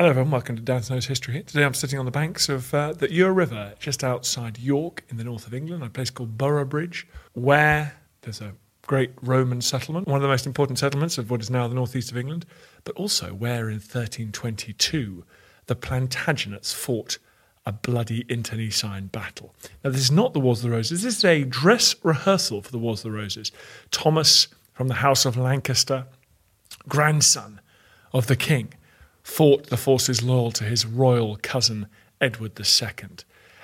Hello everyone, welcome to Dan Snow's History. Today I'm sitting on the banks of uh, the Ure River, just outside York in the north of England, a place called Boroughbridge, where there's a great Roman settlement, one of the most important settlements of what is now the northeast of England, but also where in 1322 the Plantagenets fought a bloody internecine battle. Now, this is not the Wars of the Roses, this is a dress rehearsal for the Wars of the Roses. Thomas from the House of Lancaster, grandson of the king, fought the forces loyal to his royal cousin Edward II,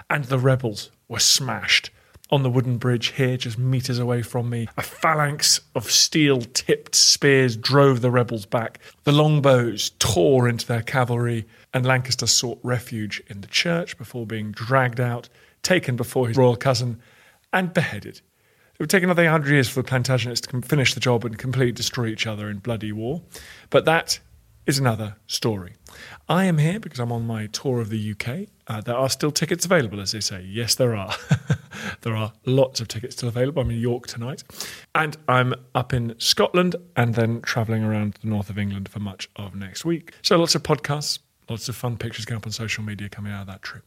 and the rebels were smashed. On the wooden bridge here, just meters away from me, a phalanx of steel tipped spears drove the rebels back. The longbows tore into their cavalry, and Lancaster sought refuge in the church before being dragged out, taken before his royal cousin, and beheaded. It would take another 100 years for the Plantagenets to finish the job and completely destroy each other in bloody war. But that is another story. I am here because I'm on my tour of the UK. Uh, there are still tickets available, as they say. Yes, there are. there are lots of tickets still available. I'm in York tonight. And I'm up in Scotland and then travelling around the north of England for much of next week. So lots of podcasts, lots of fun pictures going up on social media coming out of that trip.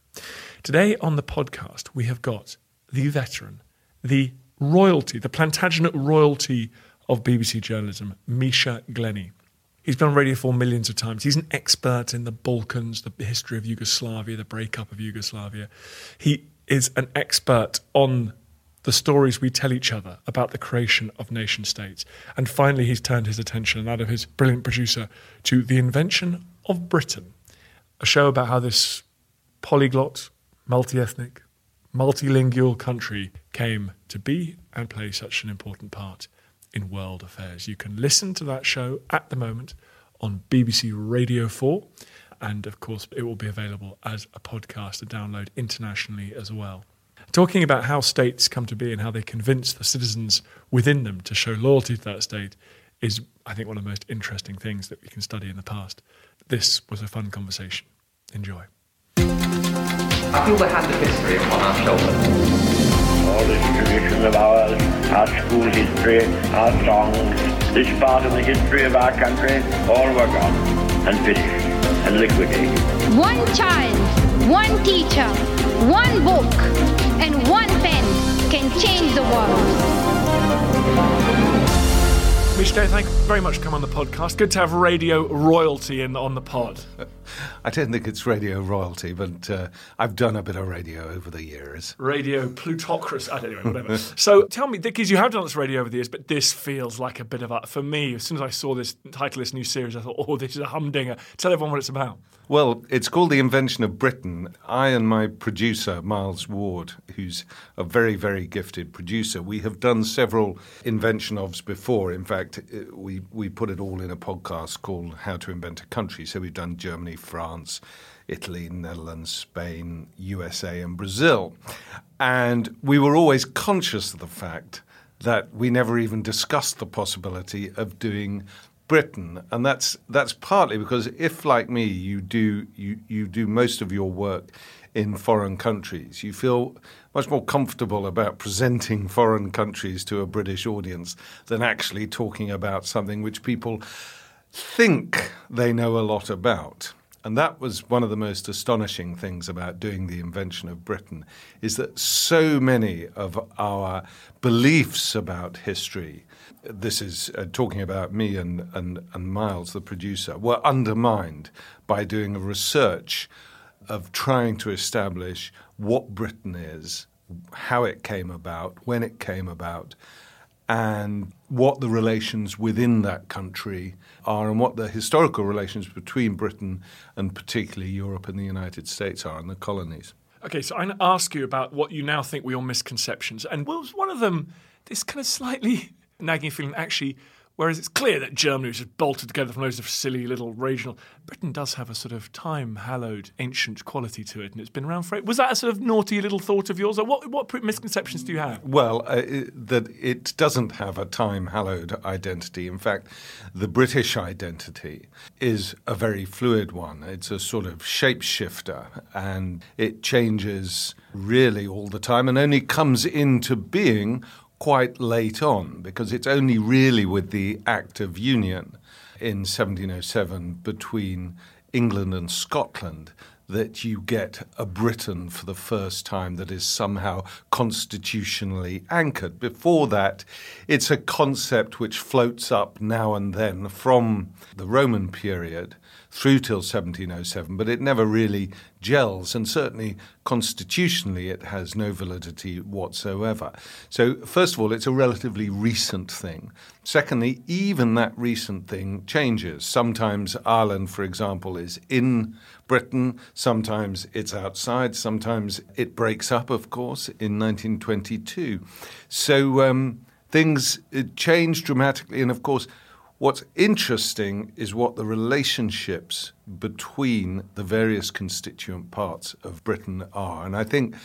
Today on the podcast, we have got the veteran, the royalty, the Plantagenet royalty of BBC journalism, Misha Glenny. He's been on Radio 4 millions of times. He's an expert in the Balkans, the history of Yugoslavia, the breakup of Yugoslavia. He is an expert on the stories we tell each other about the creation of nation states. And finally, he's turned his attention and that of his brilliant producer to the invention of Britain, a show about how this polyglot, multi ethnic, multilingual country came to be and play such an important part in world affairs. You can listen to that show at the moment on BBC Radio 4. And of course, it will be available as a podcast to download internationally as well. Talking about how states come to be and how they convince the citizens within them to show loyalty to that state is, I think, one of the most interesting things that we can study in the past. This was a fun conversation. Enjoy. I feel the hand of history upon our shoulders. All this tradition of ours, our school history, our songs, this part of the history of our country, all were gone and finished and liquidated. One child, one teacher, one book, and one pen can change the world. Misha, thank you very much for coming on the podcast. Good to have radio royalty in on the pod. I don't think it's radio royalty, but uh, I've done a bit of radio over the years. Radio plutocracy. I don't know, whatever. so tell me, because you have done this radio over the years, but this feels like a bit of a. For me, as soon as I saw this title, this new series, I thought, oh, this is a humdinger. Tell everyone what it's about. Well, it's called The Invention of Britain. I and my producer, Miles Ward, who's a very, very gifted producer, we have done several invention ofs before. In fact, we, we put it all in a podcast called How to Invent a Country. So we've done Germany, France, Italy, Netherlands, Spain, USA, and Brazil. And we were always conscious of the fact that we never even discussed the possibility of doing Britain, and that's that's partly because if, like me, you do you you do most of your work in foreign countries, you feel much more comfortable about presenting foreign countries to a British audience than actually talking about something which people think they know a lot about. And that was one of the most astonishing things about doing the invention of Britain is that so many of our beliefs about history this is uh, talking about me and, and, and Miles, the producer, were undermined by doing a research of trying to establish what Britain is, how it came about, when it came about, and what the relations within that country are, and what the historical relations between Britain and particularly Europe and the United States are, and the colonies. Okay, so I'm going to ask you about what you now think were your misconceptions. And was one of them this kind of slightly nagging feeling actually Whereas it's clear that Germany was just bolted together from loads of silly little regional. Britain does have a sort of time hallowed ancient quality to it, and it's been around for. Was that a sort of naughty little thought of yours, or what? What misconceptions do you have? Well, uh, that it doesn't have a time hallowed identity. In fact, the British identity is a very fluid one. It's a sort of shapeshifter, and it changes really all the time, and only comes into being quite late on because it's only really with the Act of Union in 1707 between England and Scotland that you get a Britain for the first time that is somehow constitutionally anchored. Before that, it's a concept which floats up now and then from the Roman period through till 1707, but it never really gels, and certainly constitutionally it has no validity whatsoever. So, first of all, it's a relatively recent thing. Secondly, even that recent thing changes. Sometimes Ireland, for example, is in Britain, sometimes it's outside, sometimes it breaks up, of course, in 1922. So, um, things change dramatically, and of course, What's interesting is what the relationships between the various constituent parts of Britain are. And I think,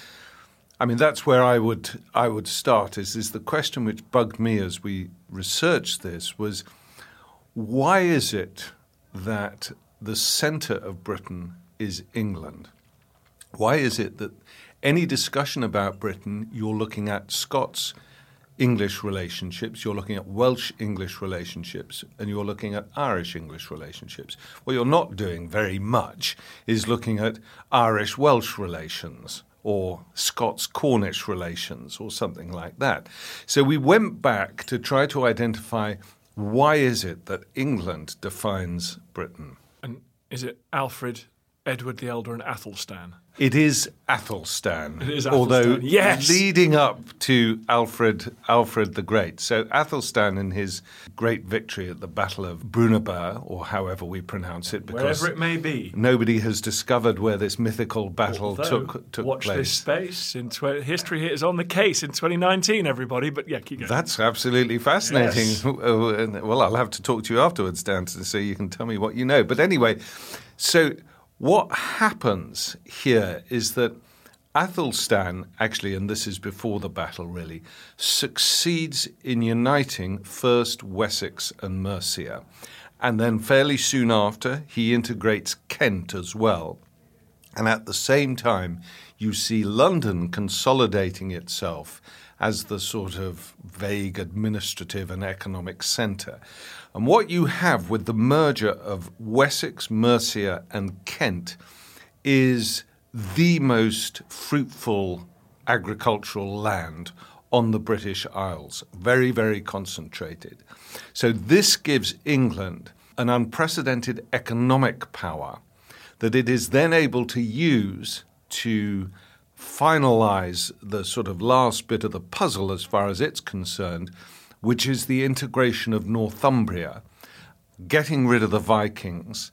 I mean, that's where I would, I would start is, is the question which bugged me as we researched this was why is it that the centre of Britain is England? Why is it that any discussion about Britain, you're looking at Scots, English relationships, you're looking at Welsh English relationships, and you're looking at Irish English relationships. What you're not doing very much is looking at Irish Welsh relations or Scots Cornish relations or something like that. So we went back to try to identify why is it that England defines Britain? And is it Alfred, Edward the Elder, and Athelstan? It is Athelstan. It is although yes. leading up to Alfred Alfred the Great. So Athelstan in his great victory at the Battle of Brunanburh, or however we pronounce it, because Wherever it may be. nobody has discovered where this mythical battle Although, took took watch place. this space. In tw- history is on the case in 2019, everybody. But yeah, keep going. That's absolutely fascinating. Yes. Oh, well, I'll have to talk to you afterwards, Dan, so you can tell me what you know. But anyway, so what happens here is that Athelstan, actually, and this is before the battle really, succeeds in uniting first Wessex and Mercia. And then fairly soon after, he integrates Kent as well. And at the same time, you see London consolidating itself as the sort of vague administrative and economic centre. And what you have with the merger of Wessex, Mercia, and Kent is the most fruitful agricultural land on the British Isles, very, very concentrated. So this gives England an unprecedented economic power that it is then able to use to finalize the sort of last bit of the puzzle as far as it's concerned, which is the integration of Northumbria, getting rid of the Vikings,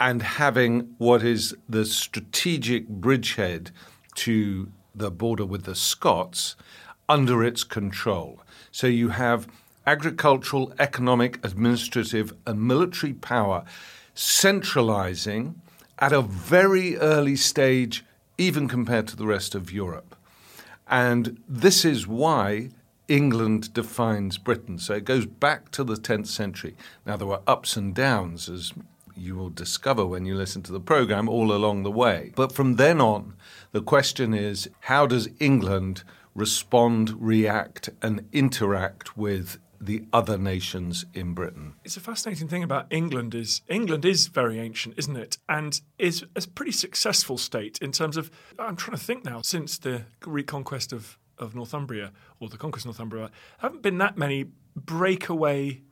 and having what is the strategic bridgehead to the border with the Scots under its control. So you have agricultural, economic, administrative, and military power centralizing at a very early stage, even compared to the rest of Europe. And this is why England defines Britain. So it goes back to the 10th century. Now, there were ups and downs, as you will discover when you listen to the program, all along the way. But from then on, the question is how does England respond, react, and interact with the other nations in Britain? It's a fascinating thing about England is England is very ancient, isn't it? And is a pretty successful state in terms of I'm trying to think now since the reconquest of of Northumbria or the conquest of Northumbria, haven't been that many breakaway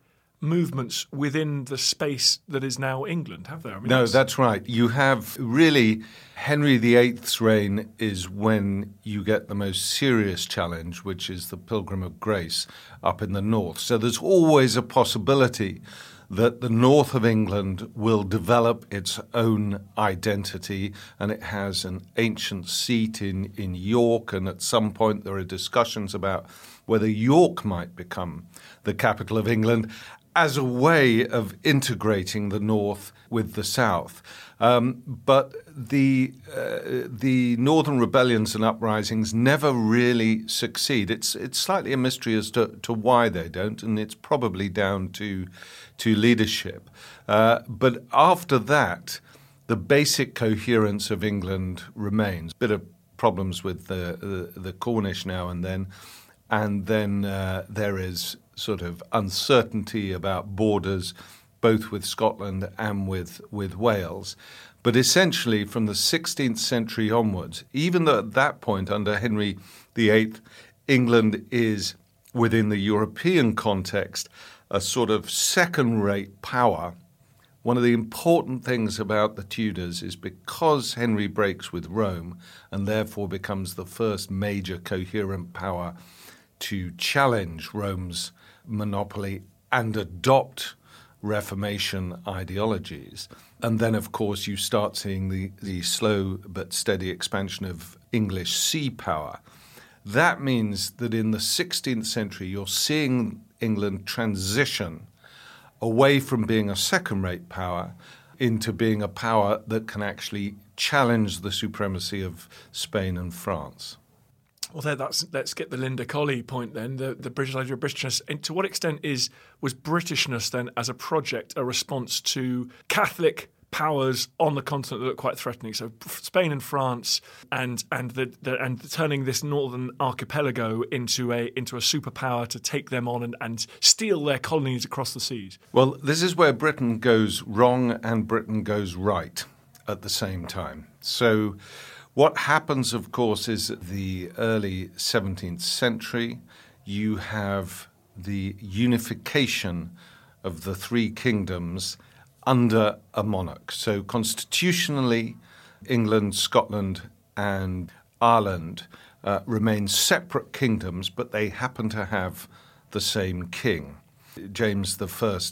movements within the space that is now England, have there? I mean, No, that's right. You have really Henry VIII's reign is when you get the most serious challenge, which is the Pilgrimage of Grace up in the north. So there's always a possibility that the north of England will develop its own identity, and it has an ancient seat in, in York, and at some point there are discussions about whether York might become the capital of England as a way of integrating the north with the south. Um, but the uh, the northern rebellions and uprisings never really succeed. It's it's slightly a mystery as to, to why they don't, and it's probably down to to leadership. Uh, but after that, the basic coherence of England remains. Bit of problems with the the, the Cornish now and then, and then uh, there is sort of uncertainty about borders both with Scotland and with, with Wales. But essentially, from the 16th century onwards, even though at that point, under Henry VIII, England is within the European context a sort of second rate power. One of the important things about the Tudors is because Henry breaks with Rome and therefore becomes the first major coherent power to challenge Rome's monopoly and adopt Reformation ideologies. And then, of course, you start seeing the, the slow but steady expansion of English sea power. That means that in the 16th century, you're seeing England transition away from being a second rate power into being a power that can actually challenge the supremacy of Spain and France. Well, there, that's let's get the Linda Colley point then. The, the British idea of Britishness. And to what extent is was Britishness then as a project a response to Catholic powers on the continent that look quite threatening. So Spain and France, and and the, the, and turning this northern archipelago into a into a superpower to take them on and, and steal their colonies across the seas. Well, this is where Britain goes wrong and Britain goes right at the same time. So. What happens, of course, is the early 17th century, you have the unification of the three kingdoms under a monarch. So, constitutionally, England, Scotland, and Ireland uh, remain separate kingdoms, but they happen to have the same king. James I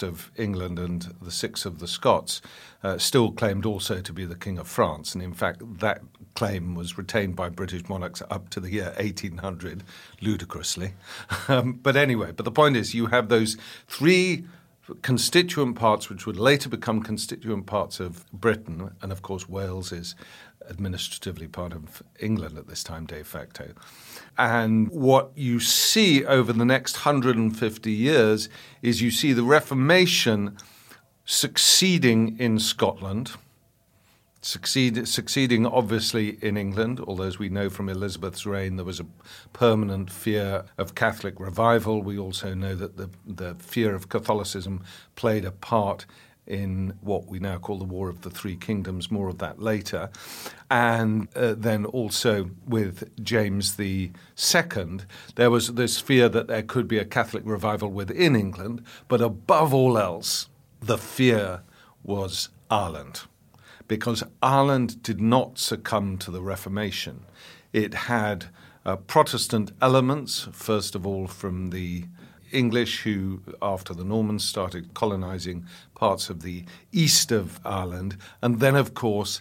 of England and the six of the Scots uh, still claimed also to be the King of France. And in fact, that claim was retained by British monarchs up to the year 1800, ludicrously. Um, but anyway, but the point is, you have those three constituent parts which would later become constituent parts of Britain, and of course, Wales is administratively part of England at this time, de facto. And what you see over the next 150 years is you see the Reformation succeeding in Scotland Succeed, succeeding obviously in England, although as we know from Elizabeth's reign, there was a permanent fear of Catholic revival. We also know that the, the fear of Catholicism played a part in what we now call the War of the Three Kingdoms, more of that later. And uh, then also with James II, there was this fear that there could be a Catholic revival within England, but above all else, the fear was Ireland because Ireland did not succumb to the Reformation. It had uh, Protestant elements, first of all from the English, who, after the Normans, started colonizing parts of the east of Ireland, and then, of course,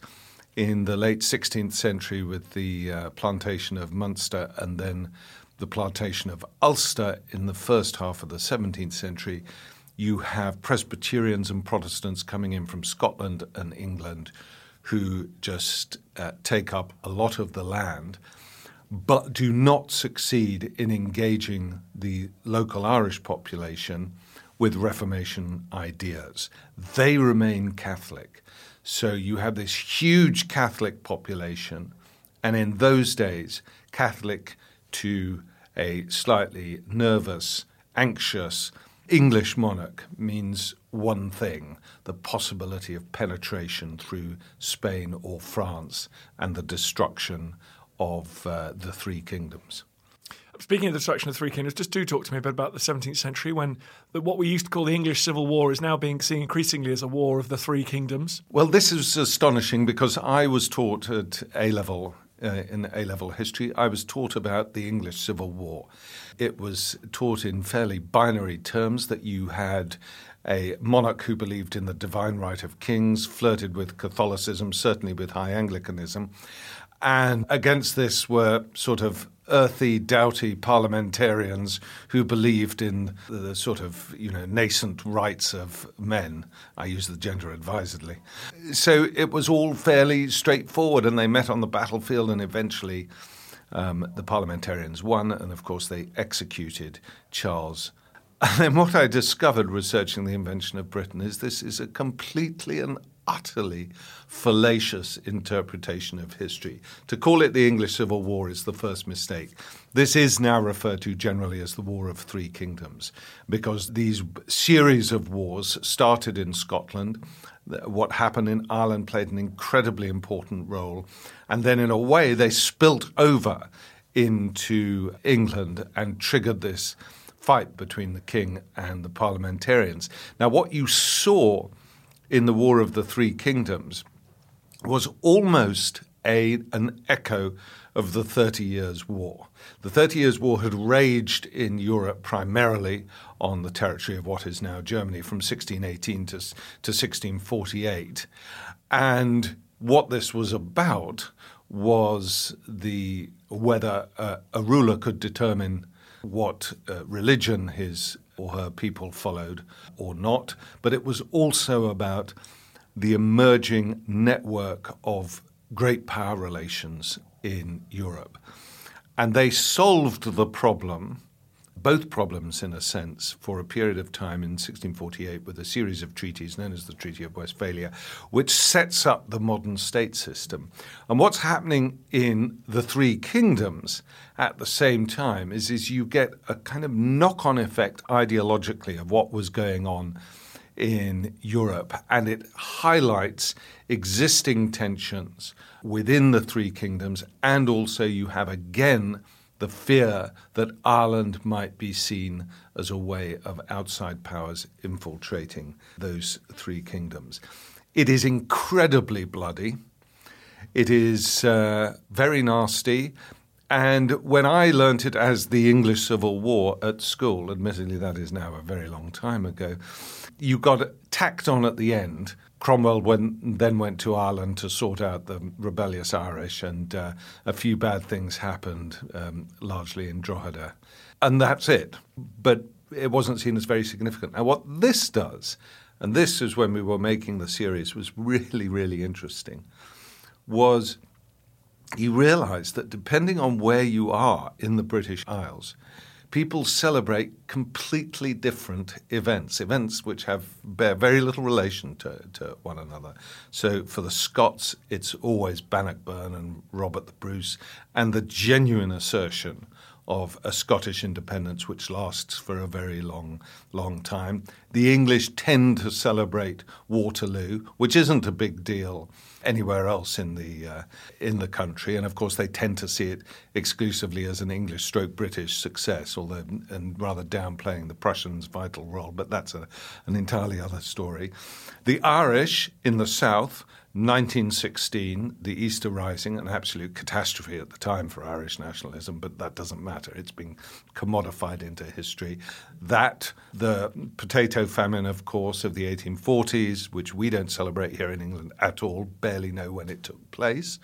in the late 16th century with the uh, plantation of Munster and then the plantation of Ulster in the first half of the 17th century, you have Presbyterians and Protestants coming in from Scotland and England who just uh, take up a lot of the land but do not succeed in engaging the local Irish population with Reformation ideas. They remain Catholic. So you have this huge Catholic population, and in those days, Catholic to a slightly nervous, anxious, English monarch means one thing the possibility of penetration through Spain or France and the destruction of uh, the three kingdoms. Speaking of the destruction of the three kingdoms, just do talk to me a bit about the 17th century when the, what we used to call the English Civil War is now being seen increasingly as a war of the three kingdoms. Well, this is astonishing because I was taught at A level uh, in A level history, I was taught about the English Civil War. It was taught in fairly binary terms that you had a monarch who believed in the divine right of kings, flirted with Catholicism, certainly with High Anglicanism. And against this were sort of earthy, doughty parliamentarians who believed in the sort of you know nascent rights of men. I use the gender advisedly. So it was all fairly straightforward, and they met on the battlefield, and eventually um, the parliamentarians won, and of course they executed Charles. And then what I discovered researching the invention of Britain is this is a completely and utterly fallacious interpretation of history. To call it the English Civil War is the first mistake. This is now referred to generally as the War of Three Kingdoms because these series of wars started in Scotland. What happened in Ireland played an incredibly important role. And then, in a way, they spilt over into England and triggered this fight between the king and the parliamentarians. Now, what you saw in the War of the Three Kingdoms was almost a, an echo of the Thirty Years' War. The Thirty Years' War had raged in Europe primarily on the territory of what is now Germany from 1618 to, to 1648. And what this was about was the whether uh, a ruler could determine what uh, religion his or her people followed or not, but it was also about the emerging network of great power relations in Europe. And they solved the problem both problems, in a sense, for a period of time in 1648 with a series of treaties known as the Treaty of Westphalia, which sets up the modern state system. And what's happening in the three kingdoms at the same time is, is you get a kind of knock on effect ideologically of what was going on in Europe, and it highlights existing tensions within the three kingdoms, and also you have again the fear that Ireland might be seen as a way of outside powers infiltrating those three kingdoms. It is incredibly bloody. It is uh, very nasty. And when I learnt it as the English Civil War at school, admittedly that is now a very long time ago, you got tacked on at the end Cromwell went, then went to Ireland to sort out the rebellious Irish, and uh, a few bad things happened, um, largely in Drogheda. And that's it. But it wasn't seen as very significant. Now, what this does, and this is when we were making the series, was really, really interesting, was you realize that depending on where you are in the British Isles, people celebrate completely different events, events which have bear very little relation to, to one another. So for the Scots, it's always Bannockburn and Robert the Bruce, and the genuine assertion of a Scottish independence which lasts for a very long, long time. The English tend to celebrate Waterloo, which isn't a big deal anywhere else in the uh, in the country, and of course they tend to see it exclusively as an English stroke British success, although and rather downplaying the Prussians' vital role. But that's a, an entirely other story. The Irish in the south 1916, the Easter Rising, an absolute catastrophe at the time for Irish nationalism, but that doesn't matter. It's been commodified into history. That, the potato famine, of course, of the 1840s, which we don't celebrate here in England at all, barely know when it took place.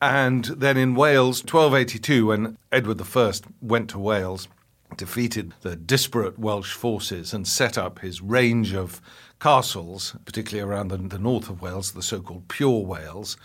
And then in Wales, 1282, when Edward I went to Wales, defeated the disparate Welsh forces and set up his range of castles, particularly around the, the north of Wales, the so called Pure Wales,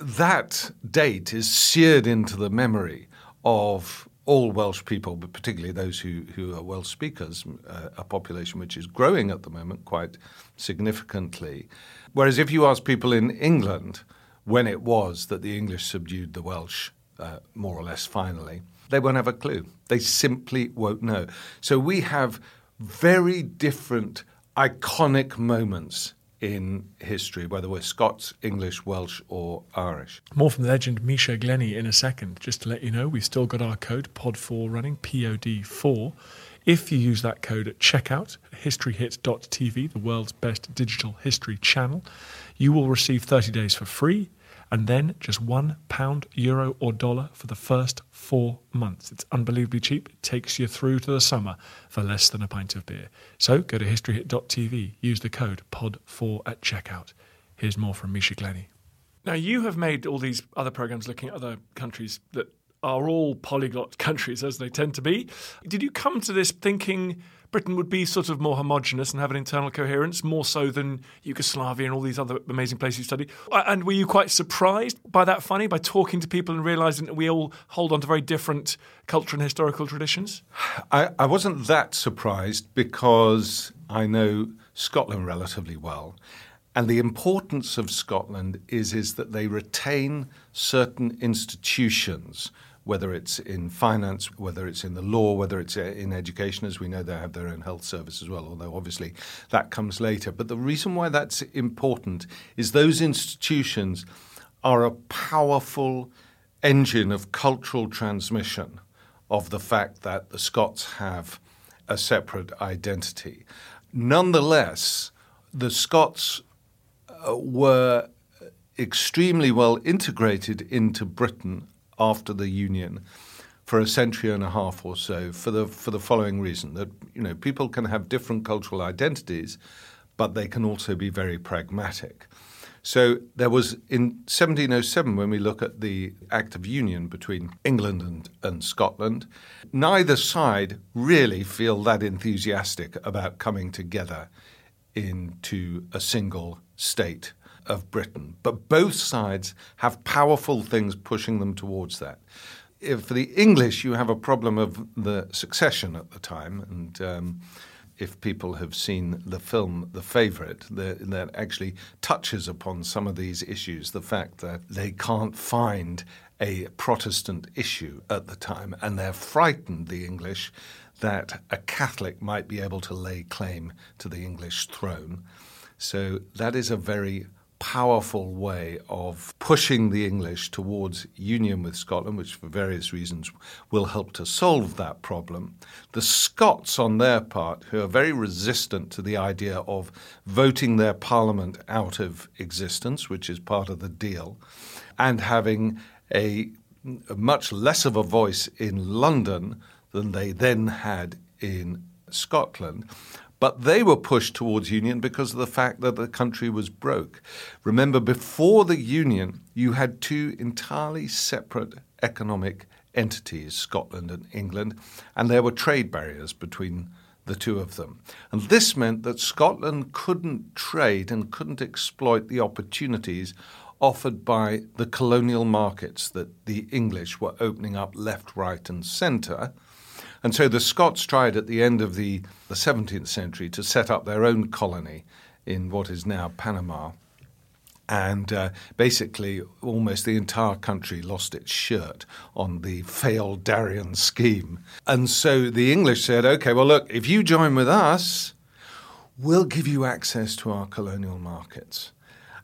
that date is seared into the memory of all Welsh people, but particularly those who, who are Welsh speakers, uh, a population which is growing at the moment quite significantly. Whereas if you ask people in England when it was that the English subdued the Welsh, uh, more or less finally, they won't have a clue. They simply won't know. So we have very different iconic moments in history, whether we're Scots, English, Welsh, or Irish. More from the legend Misha Glenny in a second. Just to let you know, we've still got our code POD4 running, POD4. If you use that code at checkout, historyhit.tv, the world's best digital history channel, you will receive 30 days for free and then just one pound, euro, or dollar for the first four months. It's unbelievably cheap. It takes you through to the summer for less than a pint of beer. So go to historyhit.tv, use the code POD4 at checkout. Here's more from Misha Glenny. Now, you have made all these other programs looking at other countries that are all polyglot countries, as they tend to be. Did you come to this thinking Britain would be sort of more homogenous and have an internal coherence, more so than Yugoslavia and all these other amazing places you studied? Uh, and were you quite surprised by that funny, by talking to people and realizing that we all hold on to very different cultural and historical traditions? I, I wasn't that surprised because I know Scotland relatively well. And the importance of Scotland is, is that they retain certain institutions, whether it's in finance, whether it's in the law, whether it's uh, in education, as we know they have their own health service as well, although obviously that comes later. But the reason why that's important is those institutions are a powerful engine of cultural transmission of the fact that the Scots have a separate identity. Nonetheless, the Scots uh, were extremely well integrated into Britain after the Union for a century and a half or so for the for the following reason that you know people can have different cultural identities but they can also be very pragmatic. So there was in 1707 when we look at the Act of Union between England and, and Scotland, neither side really feel that enthusiastic about coming together into a single state of Britain. But both sides have powerful things pushing them towards that. If for the English, you have a problem of the succession at the time, and um, if people have seen the film The Favourite, that actually touches upon some of these issues. The fact that they can't find a Protestant issue at the time, and they're frightened, the English, that a Catholic might be able to lay claim to the English throne. So that is a very powerful way of pushing the English towards union with Scotland, which for various reasons will help to solve that problem. The Scots, on their part, who are very resistant to the idea of voting their parliament out of existence, which is part of the deal, and having a, much less of a voice in London than they then had in Scotland. But they were pushed towards union because of the fact that the country was broke. Remember, before the union, you had two entirely separate economic entities, Scotland and England, and there were trade barriers between the two of them. And this meant that Scotland couldn't trade and couldn't exploit the opportunities offered by the colonial markets that the English were opening up left, right, and centre. And so the Scots tried at the end of the, the 17th century to set up their own colony in what is now Panama. And uh, basically, almost the entire country lost its shirt on the failed Darien scheme. And so the English said, okay, well, look, if you join with us, we'll give you access to our colonial markets.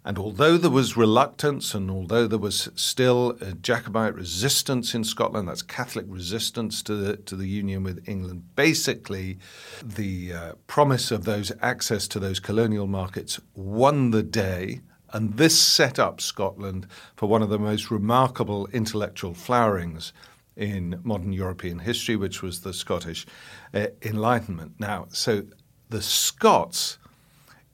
And although there was reluctance and although there was still a Jacobite resistance in Scotland, that's Catholic resistance to the, to the union with England, basically the uh, promise of those access to those colonial markets won the day. And this set up Scotland for one of the most remarkable intellectual flowerings in modern European history, which was the Scottish uh, Enlightenment. Now, so the Scots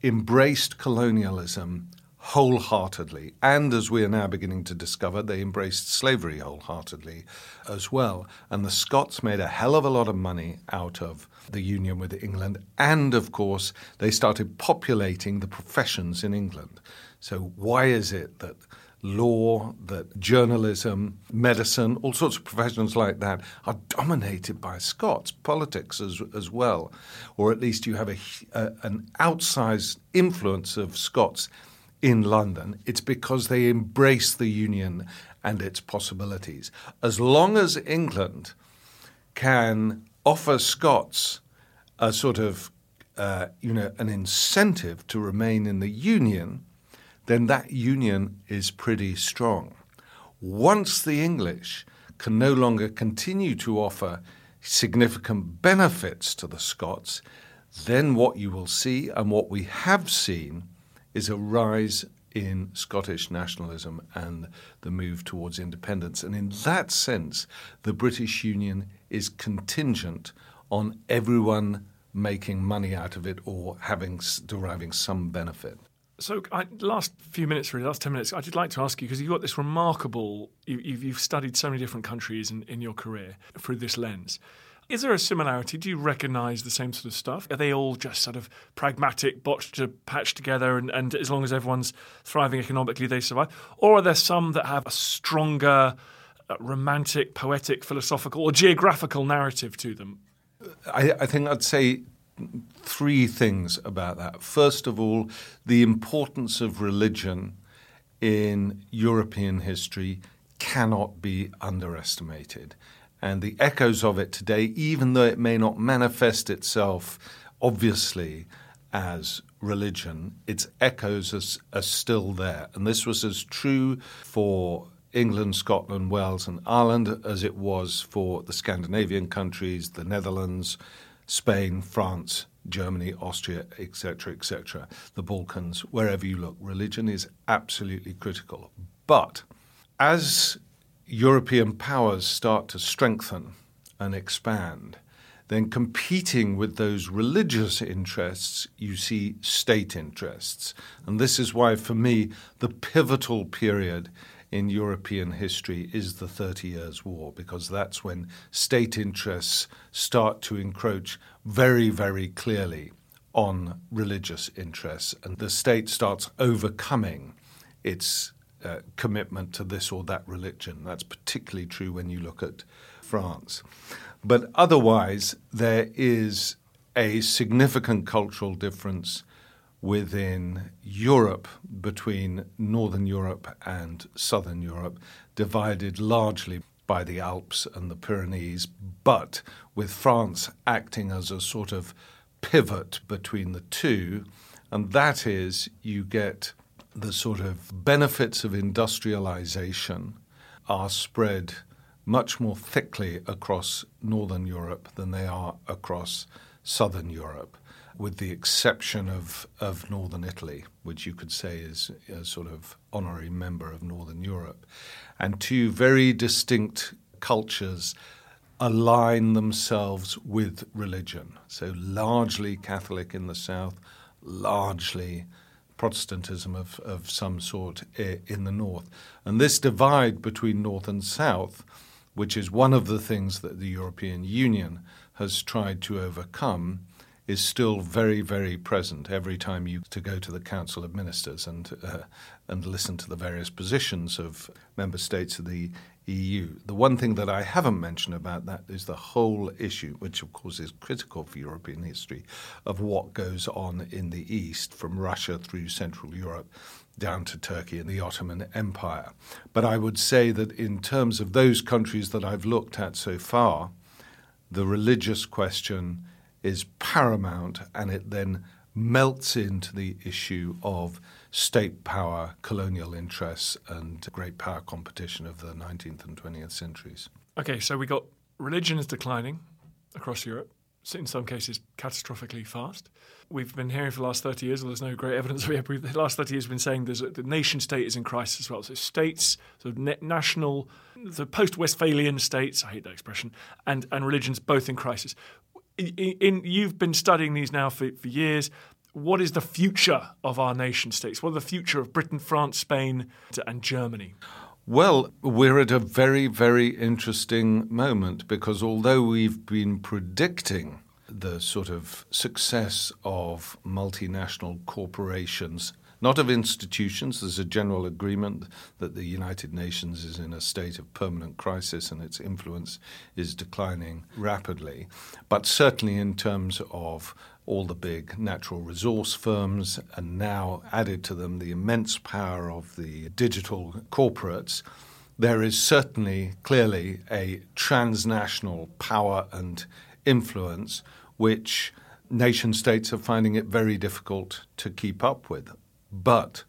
embraced colonialism wholeheartedly. And as we are now beginning to discover, they embraced slavery wholeheartedly as well. And the Scots made a hell of a lot of money out of the union with England. And of course, they started populating the professions in England. So, why is it that law, that journalism, medicine, all sorts of professions like that are dominated by Scots, politics as, as well, or at least you have a, a, an outsized influence of Scots in London, it's because they embrace the union and its possibilities. As long as England can offer Scots a sort of, uh, you know, an incentive to remain in the union, then that union is pretty strong. Once the English can no longer continue to offer significant benefits to the Scots, then what you will see and what we have seen is a rise in Scottish nationalism and the move towards independence. And in that sense, the British Union is contingent on everyone making money out of it or having deriving some benefit. So, I, last few minutes, really, last 10 minutes, I'd like to ask you because you've got this remarkable, you, have studied so many different countries in, in your career through this lens. Is there a similarity? Do you recognise the same sort of stuff? Are they all just sort of pragmatic, botched to patch together, and, and as long as everyone's thriving economically, they survive? Or are there some that have a stronger, uh, romantic, poetic, philosophical, or geographical narrative to them? I, I think I'd say three things about that. First of all, the importance of religion in European history cannot be underestimated. And the echoes of it today, even though it may not manifest itself obviously as religion, its echoes are, are still there. And this was as true for England, Scotland, Wales, and Ireland as it was for the Scandinavian countries, the Netherlands, Spain, France, Germany, Austria, etc., etc., the Balkans, wherever you look. Religion is absolutely critical. But as European powers start to strengthen and expand, then competing with those religious interests, you see state interests. And this is why, for me, the pivotal period in European history is the Thirty Years' War, because that's when state interests start to encroach very, very clearly on religious interests, and the state starts overcoming its uh, commitment to this or that religion. That's particularly true when you look at France. But otherwise, there is a significant cultural difference within Europe between Northern Europe and Southern Europe, divided largely by the Alps and the Pyrenees, but with France acting as a sort of pivot between the two. And that is, you get the sort of benefits of industrialization are spread much more thickly across Northern Europe than they are across Southern Europe with the exception of, of Northern Italy, which you could say is a sort of honorary member of Northern Europe. And two very distinct cultures align themselves with religion. So, largely Catholic in the South, largely Protestantism of, of some sort in the North. And this divide between North and South, which is one of the things that the European Union has tried to overcome, is still very, very present every time you to go to the Council of Ministers and uh, and listen to the various positions of member states of the EU. The one thing that I haven't mentioned about that is the whole issue, which of course is critical for European history, of what goes on in the East from Russia through Central Europe down to Turkey and the Ottoman Empire. But I would say that in terms of those countries that I've looked at so far, the religious question is paramount and it then melts into the issue of state power, colonial interests, and great power competition of the 19th and 20th centuries. Okay, so we got religion is declining across Europe, in some cases catastrophically fast. We've been hearing for the last 30 years, well, there's no great evidence. We have, the last 30 years have been saying a, the nation state is in crisis as well. So states, of national, the post-Westphalian states, I hate that expression, and, and religions both in crisis in, in, you've been studying these now for, for years. What is the future of our nation states? What are the future of Britain, France, Spain, and Germany? Well, we're at a very, very interesting moment because although we've been predicting the sort of success of multinational corporations not of institutions. There's a general agreement that the United Nations is in a state of permanent crisis and its influence is declining rapidly. But certainly in terms of all the big natural resource firms, and now added to them the immense power of the digital corporates, there is certainly clearly a transnational power and influence which nation states are finding it very difficult to keep up with. But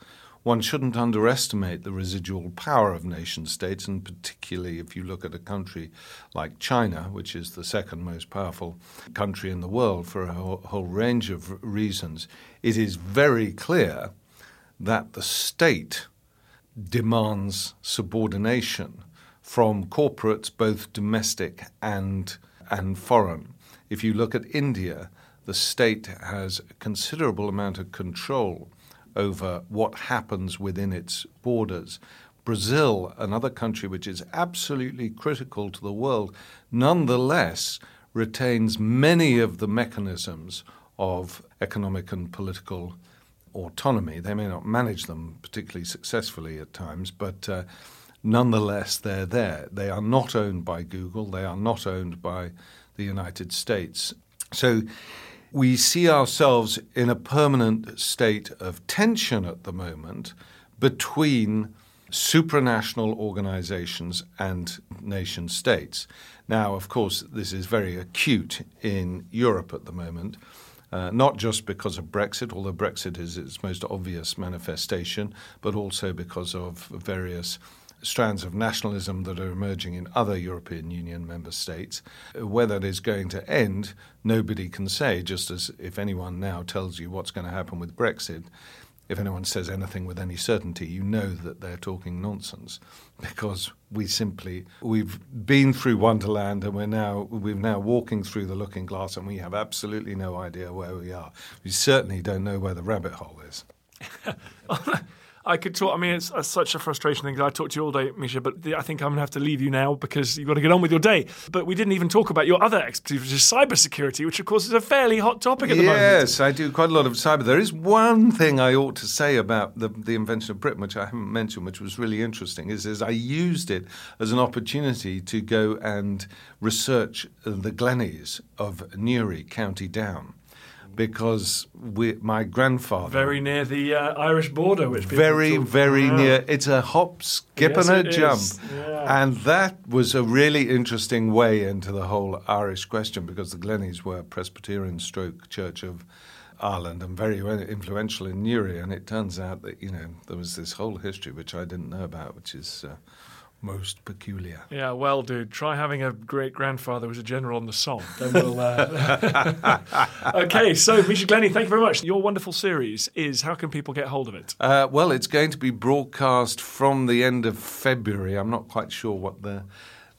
one shouldn't underestimate the residual power of nation states, and particularly if you look at a country like China, which is the second most powerful country in the world for a whole, range of reasons. It is very clear that the state demands subordination from corporates, both domestic and, and foreign. If you look at India, the state has a considerable amount of control over what happens within its borders. Brazil, another country which is absolutely critical to the world, nonetheless retains many of the mechanisms of economic and political autonomy. They may not manage them particularly successfully at times, but uh, nonetheless, they're there. They are not owned by Google, they are not owned by the United States. So we see ourselves in a permanent state of tension at the moment between supranational organizations and nation states. Now, of course, this is very acute in Europe at the moment. Uh, not just because of Brexit, although Brexit is its most obvious manifestation, but also because of various strands of nationalism that are emerging in other European Union member states. Where that is going to end, nobody can say, just as if anyone now tells you what's going to happen with Brexit, if anyone says anything with any certainty, you know that they're talking nonsense because we simply we've been through Wonderland and we're now we're now walking through the looking glass and we have absolutely no idea where we are. We certainly don't know where the rabbit hole is. I could talk. I mean, it's, it's such a frustration thing. I talked to you all day, Misha, but the, I think I'm going to have to leave you now because you've got to get on with your day. But we didn't even talk about your other expertise, which is cybersecurity, which of course is a fairly hot topic at the moment. Yes, I do quite a lot of cyber. There is one thing I ought to say about the, the invention of Britain, which I haven't mentioned, which was really interesting, is, is I used it as an opportunity to go and research the Glennys of Newry, County Down because we, my grandfather Very near the uh, Irish border, which very very Yeah. near it's a hop skip Yes, and a jump. Yeah. and that was a really interesting way into the whole irish question because the glennys were presbyterian stroke church of Ireland and very influential in Newry, and it turns out that you know there was this whole history which I didn't know about, which is uh, most peculiar. Yeah, well, dude, try having a great grandfather who was a general on the Somme. Then we'll. Uh... okay, so Misha Glenny, thank you very much. Your wonderful series is how can people get hold of it? Uh, well, it's going to be broadcast from the end of February. I'm not quite sure what the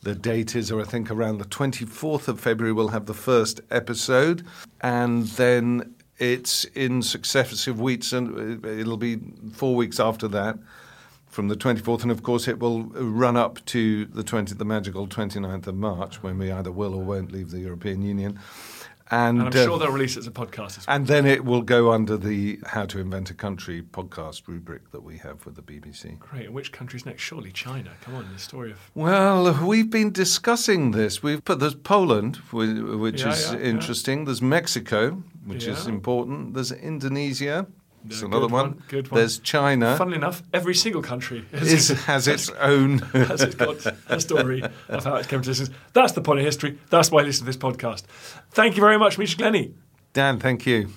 the date is, or I think around the 24th of February we'll have the first episode, and then it's in successive weeks, and uh, it'll be four weeks after that. From the 24th, and of course, it will run up to the 20, the magical 29th of March, when we either will or won't leave the European Union. And, And I'm uh, sure they'll release it as a podcast as well. and then it will go under the How to Invent a Country podcast rubric that we have with the BBC. Great. And which country's next? Surely China. Come on, the story of. Well, we've been discussing this. We've put there's Poland, which Yeah, is yeah, yeah. interesting. There's Mexico, which is important. There's Indonesia. It's Yeah, another good one. one, good one. There's China. Funnily enough, every single country Is, has its own. has it's got a story of how it came to existence. That's the point of history. That's why I listen to this podcast. Thank you very much, Misha Glenny. Dan, thank you.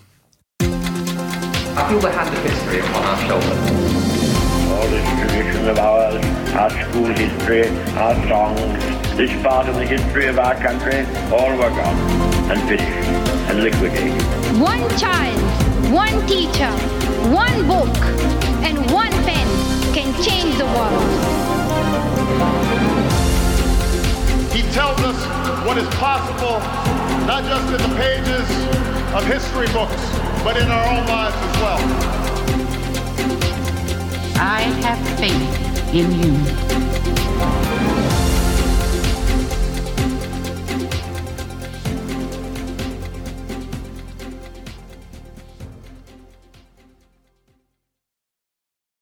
I feel the hand of history upon our shoulders. All this tradition of ours, our school history, our songs, this part of the history of our country, all were gone and finished and liquidated. One child, one teacher, one book, and one pen can change the world. He tells us what is possible, not just in the pages of history books, but in our own lives as well. I have faith in you.